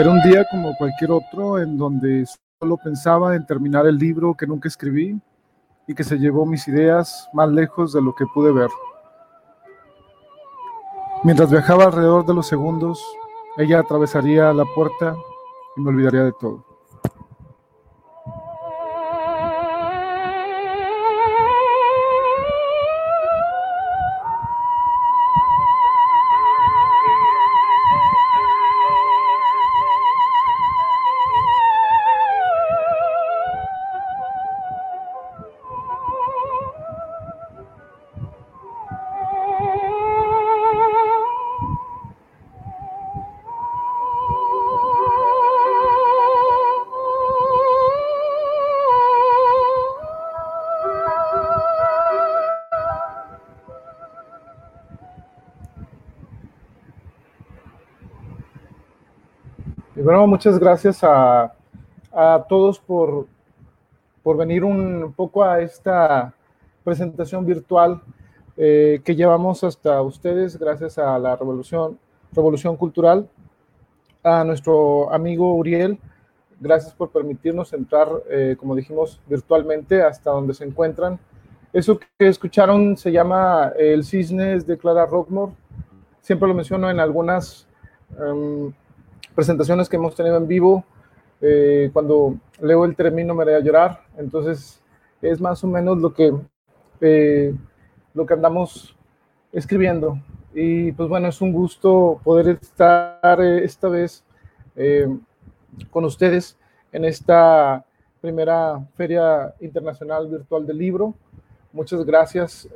Era un día como cualquier otro en donde solo pensaba en terminar el libro que nunca escribí y que se llevó mis ideas más lejos de lo que pude ver. Mientras viajaba alrededor de los segundos, ella atravesaría la puerta y me olvidaría de todo. Bueno, muchas gracias a, todos por, por, venir un poco a esta presentación virtual eh, que llevamos hasta ustedes gracias a la Revolución, Revolución Cultural, a nuestro amigo Uriel. Gracias por permitirnos entrar, eh, como dijimos, virtualmente hasta donde se encuentran. Eso que escucharon se llama El Cisnes de Clara Rockmore. Siempre lo menciono en algunas em, presentaciones que hemos tenido en vivo, eh, cuando leo el término me voy a llorar, entonces es más o menos lo que, eh, lo que andamos escribiendo. Y pues bueno, es un gusto poder estar eh, esta vez con ustedes en esta primera Feria Internacional Virtual del Libro. Muchas gracias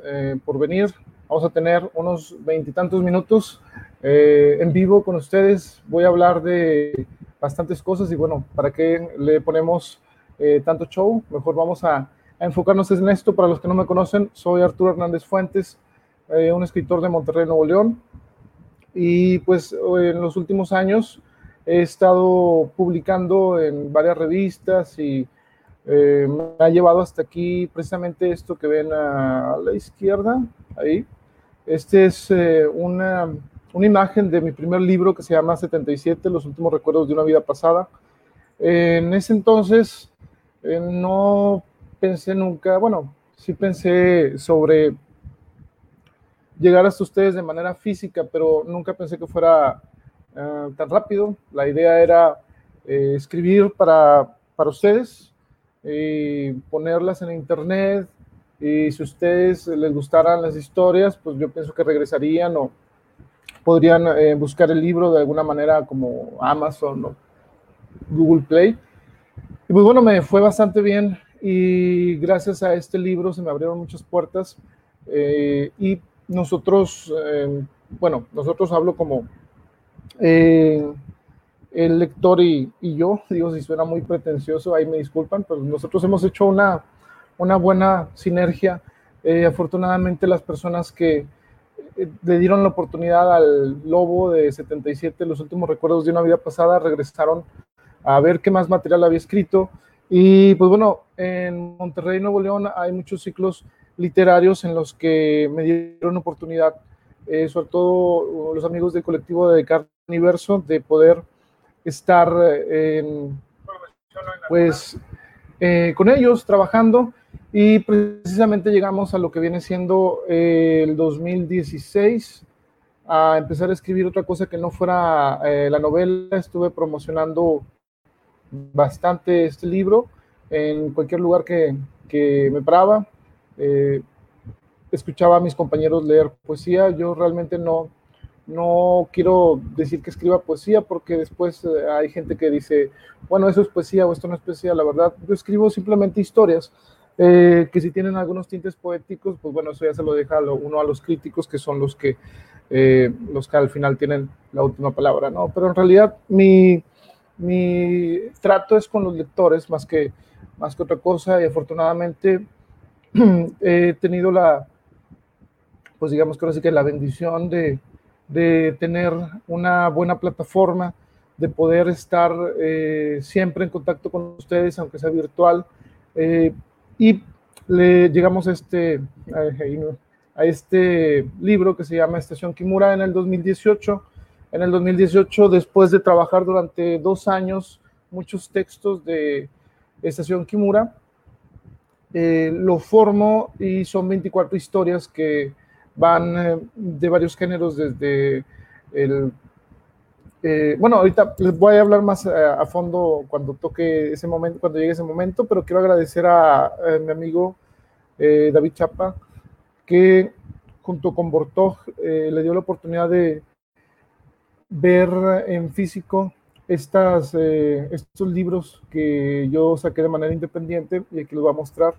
por venir. Vamos a tener unos veintitantos minutos eh, en vivo con ustedes. Voy a hablar de bastantes cosas y bueno, ¿para qué le ponemos eh, tanto show? Mejor vamos a, enfocarnos en esto. Para los que no me conocen, soy Arturo Hernández Fuentes, eh, un escritor de Monterrey, Nuevo León. Y pues en los últimos años he estado publicando en varias revistas y me ha llevado hasta aquí precisamente esto que ven a la izquierda, ahí. Este es una una imagen de mi primer libro que se llama 77, Los últimos recuerdos de una vida pasada. En ese entonces eh, no pensé nunca, bueno, sí pensé sobre llegar hasta ustedes de manera física, pero nunca pensé que fuera eh, tan rápido. La idea era eh, escribir para, para ustedes, y ponerlas en internet, y si a ustedes les gustaran las historias, pues yo pienso que regresarían o podrían eh, buscar el libro de alguna manera como Amazon o Google Play. Y pues bueno, me fue bastante bien y gracias a este libro se me abrieron muchas puertas eh, y nosotros, eh, bueno, nosotros hablo como el lector y, y, yo, digo, si suena muy pretencioso, ahí me disculpan, pero nosotros hemos hecho una, una buena sinergia. afortunadamente las personas que le dieron la oportunidad al Lobo de 77, los últimos recuerdos de una vida pasada, regresaron a ver qué más material había escrito. Y pues bueno, en Monterrey, Nuevo León, hay muchos ciclos literarios en los que me dieron oportunidad, eh, sobre todo los amigos del colectivo de Carne Universo, de poder estar pues, eh, con ellos trabajando y precisamente llegamos a lo que viene siendo eh, el 2016, a empezar a escribir otra cosa que no fuera eh, la novela. Estuve promocionando bastante este libro en cualquier lugar que, que me paraba. Escuchaba a mis compañeros leer poesía. Yo realmente no, no quiero decir que escriba poesía porque después hay gente que dice, bueno, eso es poesía o esto no es poesía. La verdad, yo escribo simplemente historias eh, que si tienen algunos tintes poéticos, pues bueno, eso ya se lo deja uno a los críticos, que son los que, eh, los que al final tienen la última palabra, ¿no? Pero en realidad mi, mi trato es con los lectores más que, más que otra cosa y afortunadamente he tenido la, pues digamos que ahora sí que la bendición de, de tener una buena plataforma, de poder estar eh, siempre en contacto con ustedes, aunque sea virtual. Eh, y le llegamos a este, a este libro que se llama Estación Kimura en el 2018. en el 2018, después de trabajar durante dos años muchos textos de Estación Kimura, eh, lo formo y son 24 historias que van eh, de varios géneros desde el... Eh, bueno, ahorita les voy a hablar más a, fondo cuando toque ese momento, cuando llegue ese momento, pero quiero agradecer a, mi amigo David Chapa, que junto con Bortog le dio la oportunidad de ver en físico estas, eh, estos libros que yo saqué de manera independiente y aquí les voy a mostrar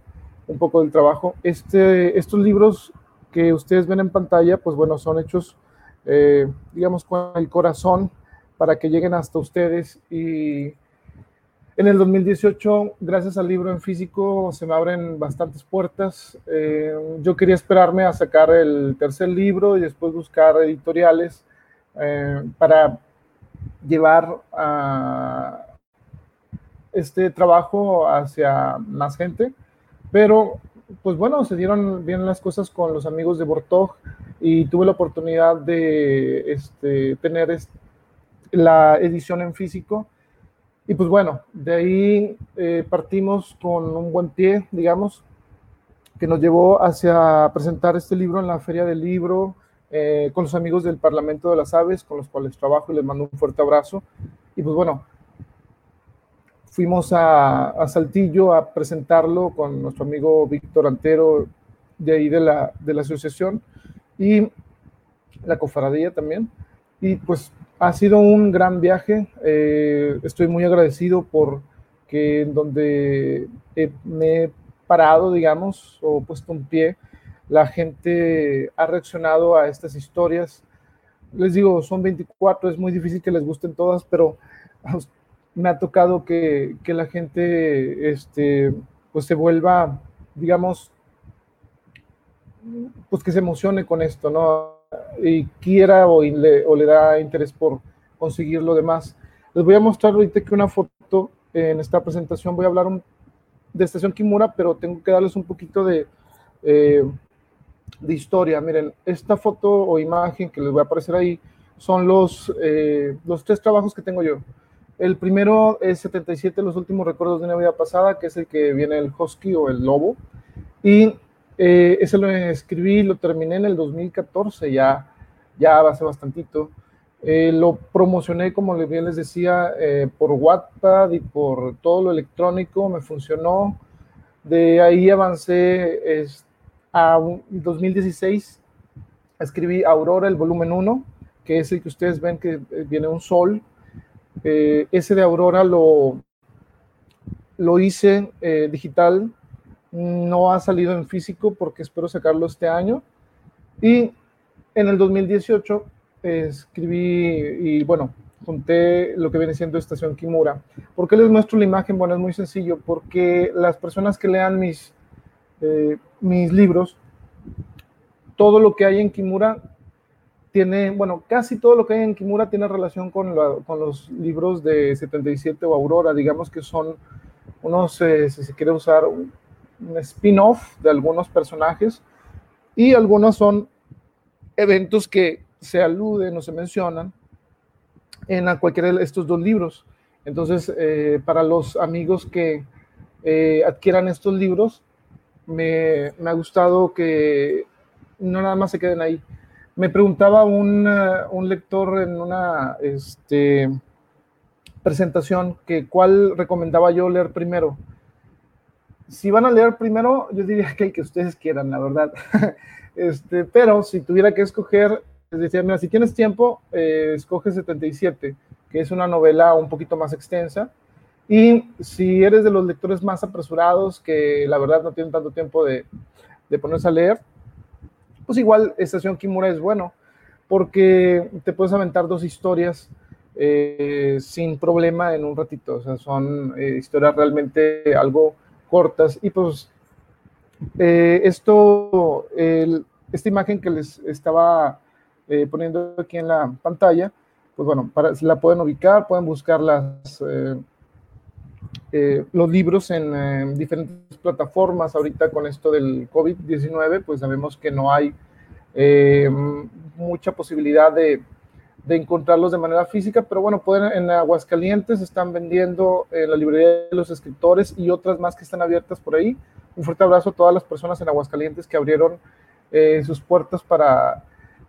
un poco del trabajo. Este, estos libros que ustedes ven en pantalla, pues bueno, son hechos, eh, digamos, con el corazón para que lleguen hasta ustedes y en el 2018, gracias al libro en físico, se me abren bastantes puertas. Eh, yo quería esperarme a sacar el tercer libro y después buscar editoriales para llevar este trabajo hacia más gente, pero pues bueno, se dieron bien las cosas con los amigos de Bortog y tuve la oportunidad de este, tener la edición en físico. Y pues bueno, de ahí eh, partimos con un buen pie, digamos, que nos llevó hacia presentar este libro en la Feria del Libro, eh, con los amigos del Parlamento de las Aves, con los cuales trabajo y les mando un fuerte abrazo. Y pues bueno, fuimos a, Saltillo a presentarlo con nuestro amigo Víctor Antero de ahí de la, de la asociación y la cofradía también. Y pues ha sido un gran viaje. Eh, estoy muy agradecido por que en donde me he parado, digamos, o puesto un pie, la gente ha reaccionado a estas historias. Les digo, son 24, es muy difícil que les gusten todas, pero me ha tocado que, la gente este, pues se vuelva, digamos, pues que se emocione con esto, ¿no? Y quiera o le, o le da interés por conseguir lo demás. Les voy a mostrar ahorita que una foto en esta presentación, voy a hablar de Estación Kimura, pero tengo que darles un poquito de... Eh, de historia. Miren, esta foto o imagen que les voy a aparecer ahí son los, eh, los tres trabajos que tengo yo. El primero es 77, los últimos recuerdos de una vida pasada, que es el que viene el husky o el lobo. Y eh, ese lo escribí, lo terminé en el 2014, ya, ya hace bastantito. Eh, lo promocioné, como bien les decía, por WhatsApp y por todo lo electrónico, me funcionó. De ahí avancé, este, a 2016 escribí Aurora, el volumen 1, que es el que ustedes ven que eh, viene un sol. Eh, ese de Aurora lo, lo hice eh, digital, no ha salido en físico porque espero sacarlo este año. Y en el 2018 escribí y bueno, junté lo que viene siendo Estación Kimura. ¿Por qué les muestro la imagen? Bueno, es muy sencillo, porque las personas que lean mis mis libros, todo lo que hay en Kimura tiene, bueno, casi todo lo que hay en Kimura tiene relación con, con los libros de 77 o Aurora, digamos que son unos, eh, si se quiere usar, un, spin-off de algunos personajes y algunos son eventos que se aluden o se mencionan en cualquiera de estos dos libros. Entonces, eh, para los amigos que eh, adquieran estos libros, me, ha gustado que no nada más se queden ahí. Me preguntaba un, un lector en una este, presentación que cuál recomendaba yo leer primero. Si van a leer primero, yo diría que el que ustedes quieran, la verdad. Este, pero si tuviera que escoger, les decía, mira, si tienes tiempo, eh, escoge 77, que es una novela un poquito más extensa y si eres de los lectores más apresurados, que la verdad no tienen tanto tiempo de ponerse a leer, pues igual Estación Kimura es bueno, porque te puedes aventar dos historias eh, sin problema en un ratito. O sea, son eh, historias realmente algo cortas. Y pues eh, esto, esta imagen que les estaba poniendo aquí en la pantalla, pues bueno, la pueden ubicar, pueden buscar las eh, los libros en diferentes plataformas. Ahorita con esto del COVID-19, pues sabemos que no hay eh, mucha posibilidad de, de encontrarlos de manera física, pero bueno, pueden en Aguascalientes están vendiendo en la librería de los escritores y otras más que están abiertas por ahí. Un fuerte abrazo a todas las personas en Aguascalientes que abrieron eh, sus puertas para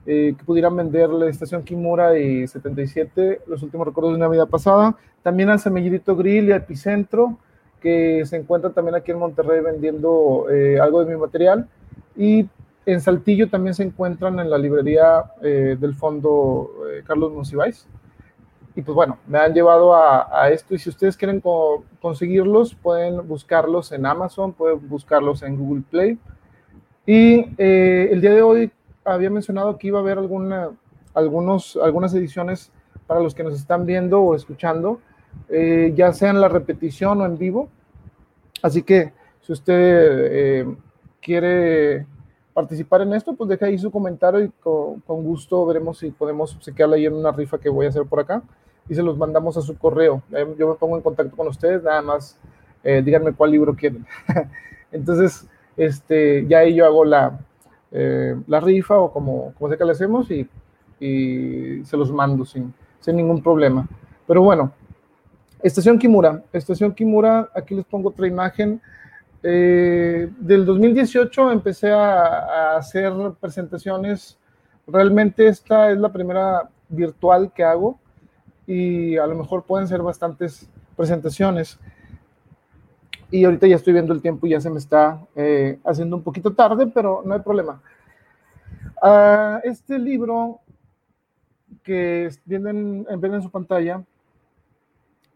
eh, que pudieran vender la estación Kimura y 77, los últimos recuerdos de una vida pasada. También al Semillito Grill y al Epicentro, que se encuentran también aquí en Monterrey vendiendo eh, algo de mi material. Y en Saltillo también se encuentran en la librería eh, del fondo eh, Carlos Monsiváis. Y pues bueno, me han llevado a, esto y si ustedes quieren conseguirlos, pueden buscarlos en Amazon, pueden buscarlos en Google Play. Y eh, el día de hoy había mencionado que iba a haber alguna, algunos, algunas ediciones para los que nos están viendo o escuchando, ya sea en la repetición o en vivo. Así que si usted quiere participar en esto, pues deja ahí su comentario y con, gusto veremos si podemos obsequiarle ahí en una rifa que voy a hacer por acá y se los mandamos a su correo. Eh, yo me pongo en contacto con ustedes, nada más eh, díganme cuál libro quieren. Entonces, este, ya ahí yo hago la, eh, la rifa o como, como sea le hacemos y, se los mando sin, sin ningún problema. Pero bueno, Estación Kimura. Estación Kimura, aquí les pongo otra imagen. Eh, del 2018 empecé a, hacer presentaciones. Realmente esta es la primera virtual que hago y a lo mejor pueden ser bastantes presentaciones. Y ahorita ya estoy viendo el tiempo y ya se me está eh, haciendo un poquito tarde, pero no hay problema. Ah, este libro que vienen, en su pantalla,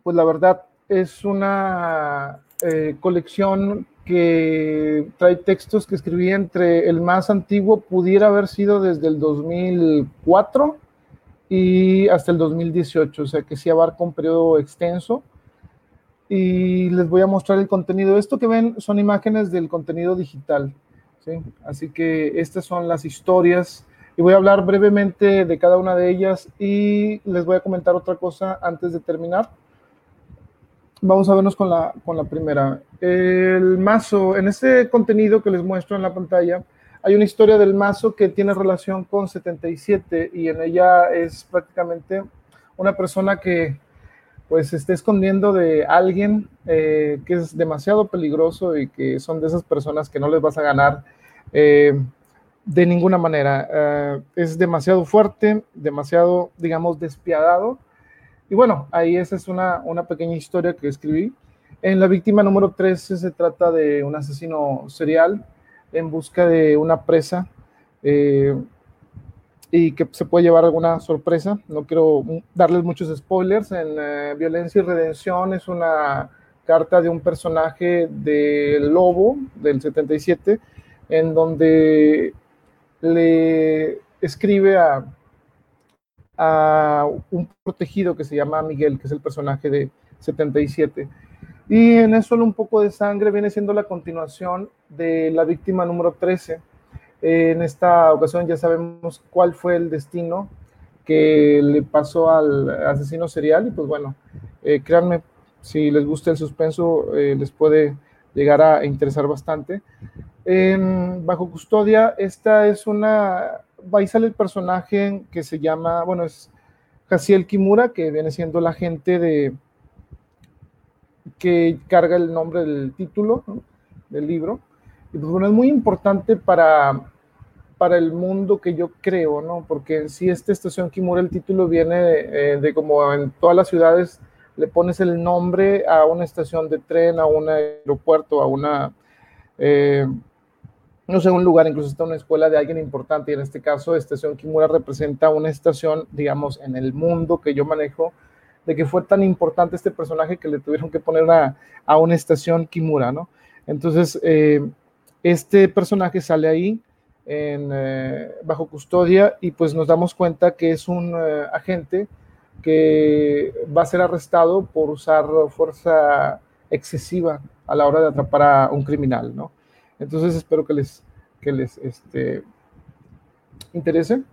pues la verdad es una eh, colección que trae textos que escribí entre el más antiguo, pudiera haber sido desde el 2004 y hasta el 2018, o sea que sí abarca un periodo extenso. Y les voy a mostrar el contenido. Esto que ven son imágenes del contenido digital. ¿sí? Así que estas son las historias y voy a hablar brevemente de cada una de ellas y les voy a comentar otra cosa antes de terminar. Vamos a vernos con la, con la primera. El mazo, en este contenido que les muestro en la pantalla, hay una historia del mazo que tiene relación con 77 y en ella es prácticamente una persona que pues se está escondiendo de alguien eh, que es demasiado peligroso y que son de esas personas que no les vas a ganar eh, de ninguna manera. Eh, es demasiado fuerte, demasiado, digamos, despiadado y bueno, ahí esa es una, una pequeña historia que escribí. En la víctima número 13 se trata de un asesino serial en busca de una presa y que se puede llevar alguna sorpresa. No quiero darles muchos spoilers. En eh, Violencia y Redención es una carta de un personaje del Lobo del 77 en donde le escribe a, a un protegido que se llama Miguel, que es el personaje de 77. Y en eso un poco de sangre viene siendo la continuación de la víctima número 13. En esta ocasión ya sabemos cuál fue el destino que le pasó al asesino serial y pues bueno, eh, créanme, si les gusta el suspenso, eh, les puede llegar a interesar bastante. Bajo Custodia, esta es una ahí sale el personaje que se llama, bueno, es Hasiel Kimura, que viene siendo la gente de que carga el nombre del título del libro. Y pues bueno, es muy importante para, para el mundo que yo creo, ¿no? Porque si esta estación Kimura, el título viene de, de, como en todas las ciudades le pones el nombre a una estación de tren, a un aeropuerto, a una... Eh, no sé, un lugar, incluso está una escuela de alguien importante, y en este caso, Estación Kimura representa una estación, digamos, en el mundo que yo manejo, de que fue tan importante este personaje que le tuvieron que poner a una estación Kimura, ¿no? Entonces, eh, este personaje sale ahí eh, bajo custodia y pues nos damos cuenta que es un eh, agente que va a ser arrestado por usar fuerza excesiva a la hora de atrapar a un criminal, ¿no? Entonces espero que les, que les este, interese.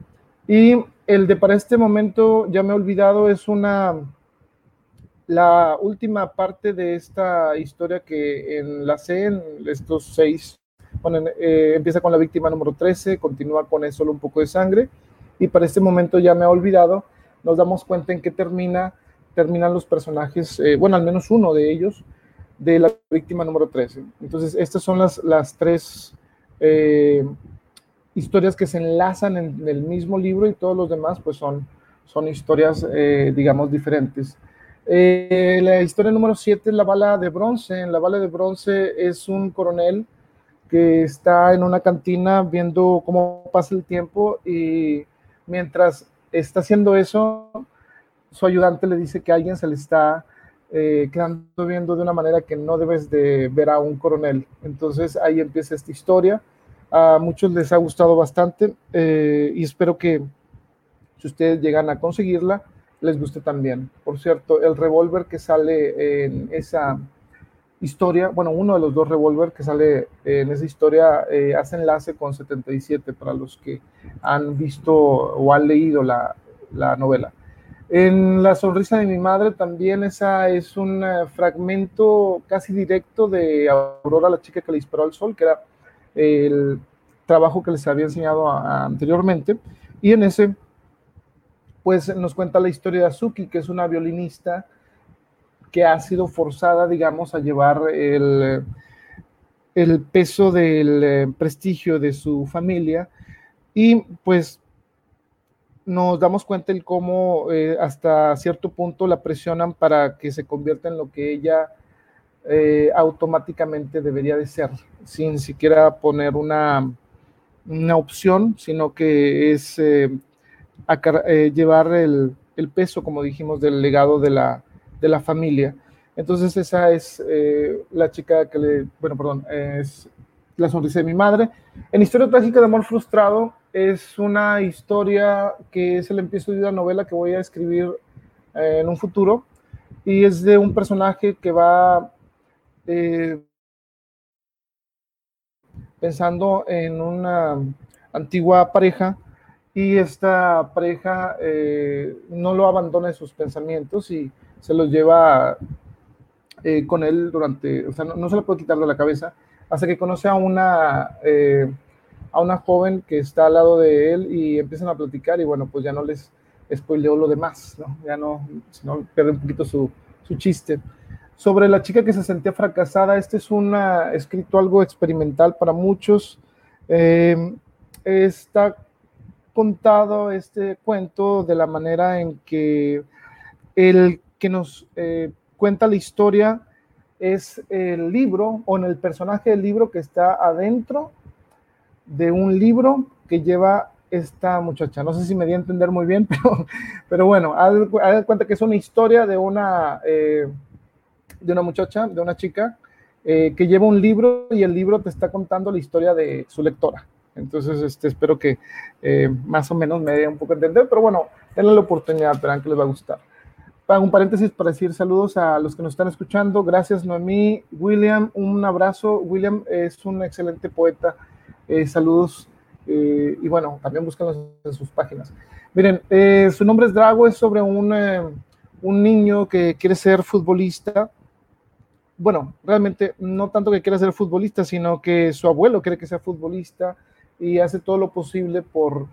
Y el de para este momento, ya me he olvidado, es una, la última parte de esta historia que enlacé en estos seis, bueno, eh, empieza con la víctima número 13, continúa con eso solo un poco de sangre, y para este momento ya me he olvidado, nos damos cuenta en qué termina, terminan los personajes, eh, bueno, al menos uno de ellos, de la víctima número 13. Entonces, estas son las, las tres eh, historias que se enlazan en, el mismo libro y todos los demás pues son, son historias, eh, digamos, diferentes. Eh, la historia número 7 es la bala de bronce. En la bala de bronce es un coronel que está en una cantina viendo cómo pasa el tiempo y mientras está haciendo eso, su ayudante le dice que alguien se le está eh, quedando viendo de una manera que no debes de ver a un coronel. Entonces ahí empieza esta historia. A muchos les ha gustado bastante eh, y espero que si ustedes llegan a conseguirla, les guste también. Por cierto, el revólver que sale en esa historia, bueno, uno de los dos revólver que sale en esa historia eh, hace enlace con 77 para los que han visto o han leído la, la novela. En La sonrisa de mi madre también esa es un eh, fragmento casi directo de Aurora, la chica que le disparó al sol, que era el trabajo que les había enseñado anteriormente. Y en ese, pues nos cuenta la historia de Azuki, que es una violinista que ha sido forzada, digamos, a llevar el, el peso del eh, prestigio de su familia. Y pues nos damos cuenta el cómo eh, hasta cierto punto la presionan para que se convierta en lo que ella eh, automáticamente debería de ser, sin siquiera poner una, una opción, sino que es llevar el, el, peso, como dijimos, del legado de la, de la familia. Entonces esa es la chica que le, bueno, perdón, es la sonrisa de mi madre. En Historia Trágica de Amor Frustrado, es una historia que es el empiezo de una novela que voy a escribir eh, en un futuro y es de un personaje que va eh, pensando en una antigua pareja y esta pareja eh, no lo abandona en sus pensamientos y se los lleva con él durante, o sea, no, no, se lo puede quitar de la cabeza hasta que conoce a una a una joven que está al lado de él y empiezan a platicar y bueno, pues ya no les spoileo lo demás, ¿no? Ya no, sino pierde un poquito su, su chiste. Sobre la chica que se sentía fracasada, este es un escrito algo experimental para muchos. Eh, está contado este cuento de la manera en que el que nos eh, cuenta la historia es el libro o en el personaje del libro que está adentro de un libro que lleva esta muchacha. No sé si me di a entender muy bien, pero, pero bueno, haz, cuenta que es una historia de una, eh, de una muchacha, de una chica, eh, que lleva un libro y el libro te está contando la historia de su lectora. Entonces, este, espero que más o menos me dé un poco a entender, pero bueno, denle la oportunidad, verán que les va a gustar. Para un paréntesis para decir saludos a los que nos están escuchando. Gracias, Noemí. William, un abrazo. William es un excelente poeta eh, saludos eh, y bueno, también búscanlos en sus páginas. Miren, eh, su nombre es Drago, es sobre un, un niño que quiere ser futbolista. Bueno, realmente no tanto que quiera ser futbolista, sino que su abuelo quiere que sea futbolista y hace todo lo posible por,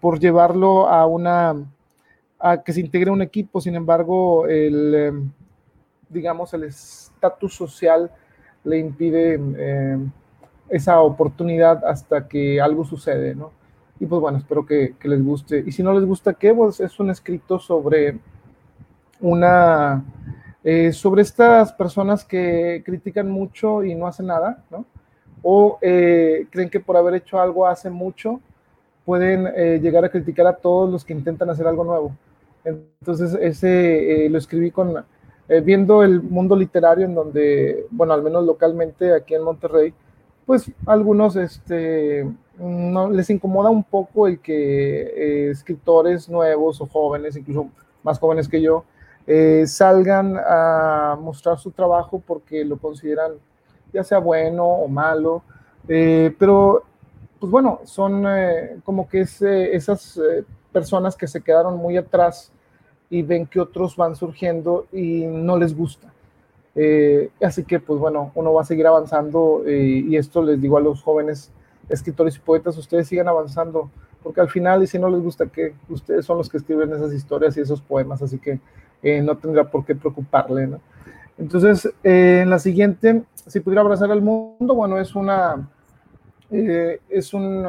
por llevarlo a una a que se integre un equipo. Sin embargo, el digamos el estatus social le impide esa oportunidad hasta que algo sucede, ¿no? Y pues bueno, espero que, les guste. Y si no les gusta, ¿qué? Pues es un escrito sobre una, eh, sobre estas personas que critican mucho y no hacen nada, ¿no? O eh, creen que por haber hecho algo hace mucho, pueden eh, llegar a criticar a todos los que intentan hacer algo nuevo. Entonces, ese lo escribí con, viendo el mundo literario en donde, bueno, al menos localmente aquí en Monterrey, pues algunos este, no, les incomoda un poco el que eh, escritores nuevos o jóvenes, incluso más jóvenes que yo, eh, salgan a mostrar su trabajo porque lo consideran ya sea bueno o malo, eh, pero pues bueno, son como que es, esas personas que se quedaron muy atrás y ven que otros van surgiendo y no les gusta. Eh, así que, pues bueno, uno va a seguir avanzando eh, y esto les digo a los jóvenes escritores y poetas, ustedes sigan avanzando porque al final, y si no les gusta, que ustedes son los que escriben esas historias y esos poemas, así que eh, no tendrá por qué preocuparle. Entonces, en la siguiente, si pudiera abrazar al mundo, bueno, es una, es un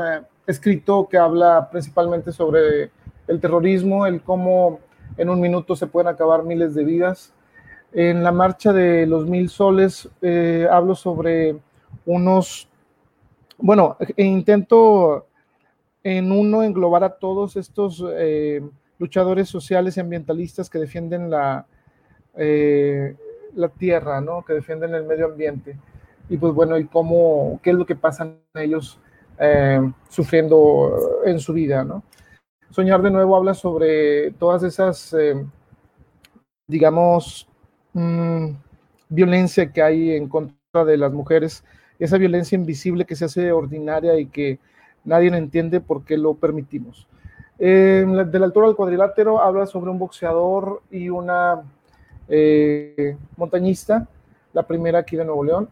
escrito que habla principalmente sobre el terrorismo, el cómo en un minuto se pueden acabar miles de vidas. En la marcha de los mil soles hablo sobre unos, bueno, e intento en uno englobar a todos estos luchadores sociales y ambientalistas que defienden la, eh, la tierra, ¿no? que defienden el medio ambiente. Y pues bueno, y cómo, qué es lo que pasan ellos eh, sufriendo en su vida. ¿no? Soñar de nuevo habla sobre todas esas, eh, digamos, mmm, violencia que hay en contra de las mujeres, esa violencia invisible que se hace ordinaria y que nadie entiende por qué lo permitimos. De la altura del cuadrilátero habla sobre un boxeador y una eh, montañista, la primera aquí de Nuevo León.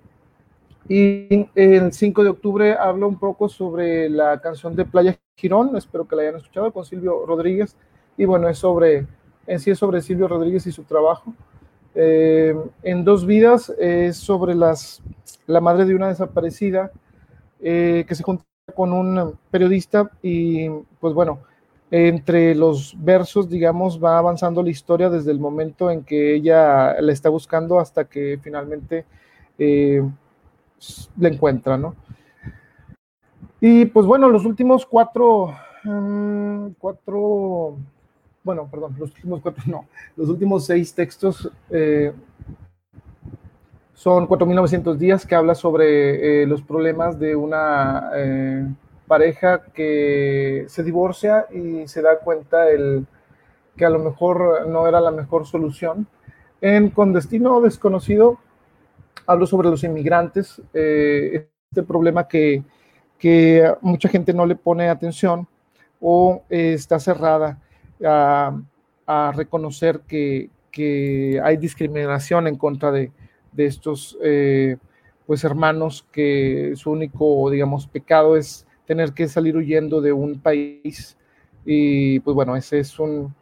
Y el 5 de octubre habla un poco sobre la canción de Playa Girón, espero que la hayan escuchado, con Silvio Rodríguez. Y bueno, es sobre, en sí es sobre Silvio Rodríguez y su trabajo. Eh, en Dos Vidas es sobre las, la madre de una desaparecida que se junta con un periodista y pues bueno, entre los versos, digamos, va avanzando la historia desde el momento en que ella la está buscando hasta que finalmente eh, la encuentra, ¿no? Y pues bueno, los últimos cuatro, mm, cuatro, bueno, perdón, los últimos cuatro, no, los últimos seis textos eh, son 4.900 días que habla sobre eh, los problemas de una pareja que se divorcia y se da cuenta el, que a lo mejor no era la mejor solución. En Con Destino Desconocido hablo sobre los inmigrantes, eh, este problema que, que, mucha gente no le pone atención o eh, está cerrada a, reconocer que, que, hay discriminación en contra de, de estos eh, pues hermanos que su único, digamos, pecado es tener que salir huyendo de un país. Y pues bueno, ese es un,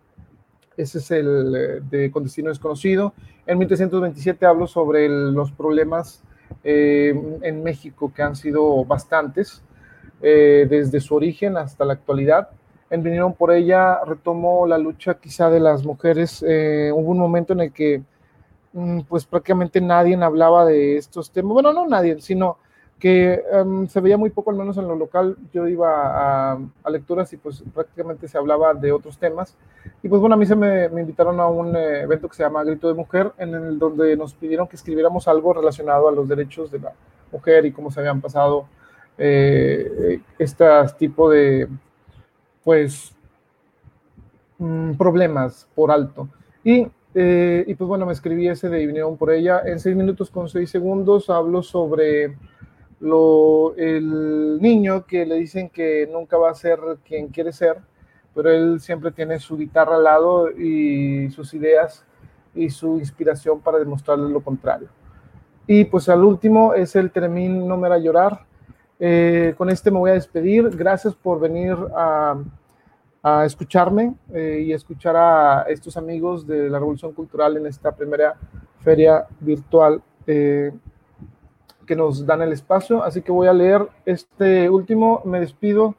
ese es el eh, de con destino desconocido. En 1327 hablo sobre los problemas eh, en México que han sido bastantes eh, desde su origen hasta la actualidad. En Vinieron por ella retomó la lucha quizá de las mujeres. hubo un momento en el que mm, pues prácticamente nadie hablaba de estos temas. Bueno, no nadie, sino que em, se veía muy poco, al menos en lo local. Yo iba a, lecturas y pues prácticamente se hablaba de otros temas. Y pues bueno, a mí se me, invitaron a un eh, evento que se llama Grito de Mujer, en el donde nos pidieron que escribiéramos algo relacionado a los derechos de la mujer y cómo se habían pasado eh, este tipo de, pues, mm, problemas por alto. Y eh, y pues bueno, me escribí ese de vinieron por ella. En seis minutos con seis segundos hablo sobre lo, el niño que le dicen que nunca va a ser quien quiere ser, pero él siempre tiene su guitarra al lado y sus ideas y su inspiración para demostrarle lo contrario. Y pues al último es el Termín No me hará llorar. Eh, con este me voy a despedir. Gracias por venir a, a escucharme eh, y escuchar a estos amigos de la Revolución Cultural en esta primera feria virtual. Eh, que nos dan el espacio. Así que voy a leer este último. Me despido.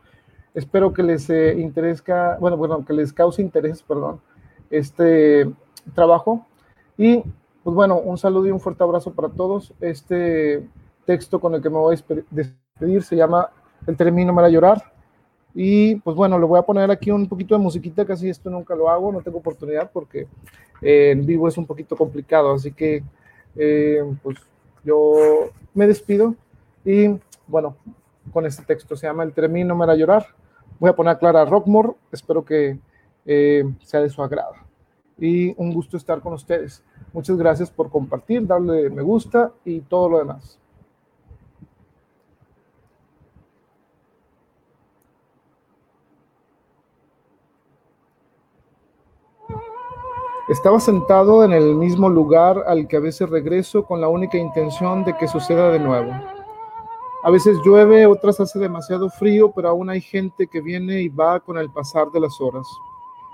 Espero que les eh, bueno, bueno, que les cause interés, perdón, este trabajo. Y pues bueno, un saludo y un fuerte abrazo para todos. Este texto con el que me voy a despedir se llama El término para llorar. Y pues bueno, le voy a poner aquí un poquito de musiquita, casi esto nunca lo hago, no tengo oportunidad porque eh, en vivo es un poquito complicado, así que eh, pues yo me despido y bueno, con este texto se llama El Termino me a llorar. Voy a poner a Clara Rockmore, espero que eh, sea de su agrado. Y un gusto estar con ustedes. Muchas gracias por compartir, darle me gusta y todo lo demás. Estaba sentado en el mismo lugar al que a veces regreso con la única intención de que suceda de nuevo. A veces llueve, otras hace demasiado frío, pero aún hay gente que viene y va con el pasar de las horas.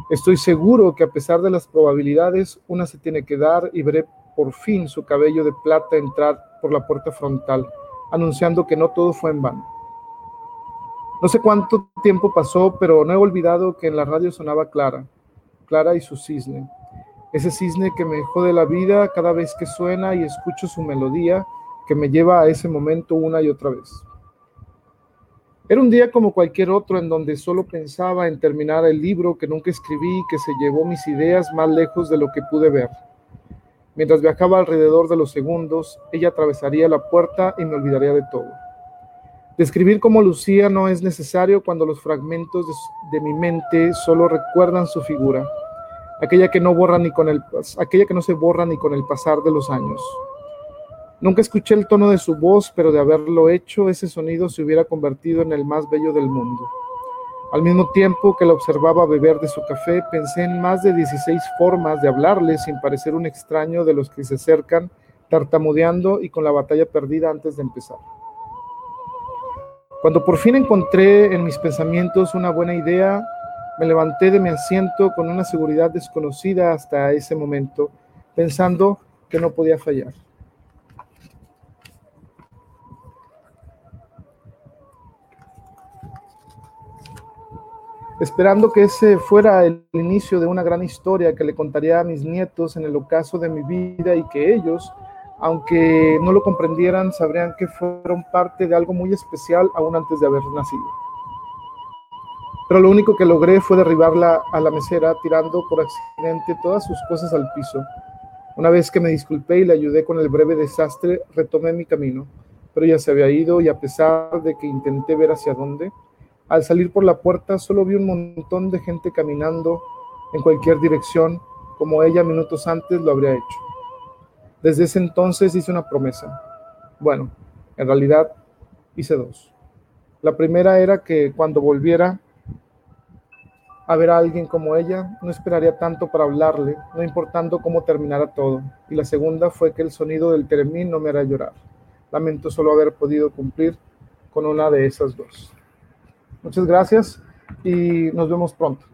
Estoy seguro que a pesar de las probabilidades, una se tiene que dar y veré por fin su cabello de plata entrar por la puerta frontal, anunciando que no todo fue en vano. No sé cuánto tiempo pasó, pero no he olvidado que en la radio sonaba Clara, Clara y su cisne. Ese cisne que me jode la vida cada vez que suena y escucho su melodía que me lleva a ese momento una y otra vez. Era un día como cualquier otro en donde solo pensaba en terminar el libro que nunca escribí y que se llevó mis ideas más lejos de lo que pude ver. Mientras viajaba alrededor de los segundos, ella atravesaría la puerta y me olvidaría de todo. Describir cómo lucía no es necesario cuando los fragmentos de, de mi mente solo recuerdan su figura aquella que no borra ni con el aquella que no se borra ni con el pasar de los años. Nunca escuché el tono de su voz, pero de haberlo hecho, ese sonido se hubiera convertido en el más bello del mundo. Al mismo tiempo que la observaba beber de su café, pensé en más de 16 formas de hablarle sin parecer un extraño de los que se acercan, tartamudeando y con la batalla perdida antes de empezar. Cuando por fin encontré en mis pensamientos una buena idea, me levanté de mi asiento con una seguridad desconocida hasta ese momento, pensando que no podía fallar. Esperando que ese fuera el inicio de una gran historia que le contaría a mis nietos en el ocaso de mi vida y que ellos, aunque no lo comprendieran, sabrían que fueron parte de algo muy especial aún antes de haber nacido pero lo único que logré fue derribarla a la mesera tirando por accidente todas sus cosas al piso. Una vez que me disculpé y le ayudé con el breve desastre, retomé mi camino, pero ya se había ido y a pesar de que intenté ver hacia dónde, al salir por la puerta solo vi un montón de gente caminando en cualquier dirección, como ella minutos antes lo habría hecho. Desde ese entonces hice una promesa. Bueno, en realidad hice dos. La primera era que cuando volviera a ver a alguien como ella, no esperaría tanto para hablarle, no importando cómo terminara todo. Y la segunda fue que el sonido del termín no me hará llorar. Lamento solo haber podido cumplir con una de esas dos. Muchas gracias y nos vemos pronto.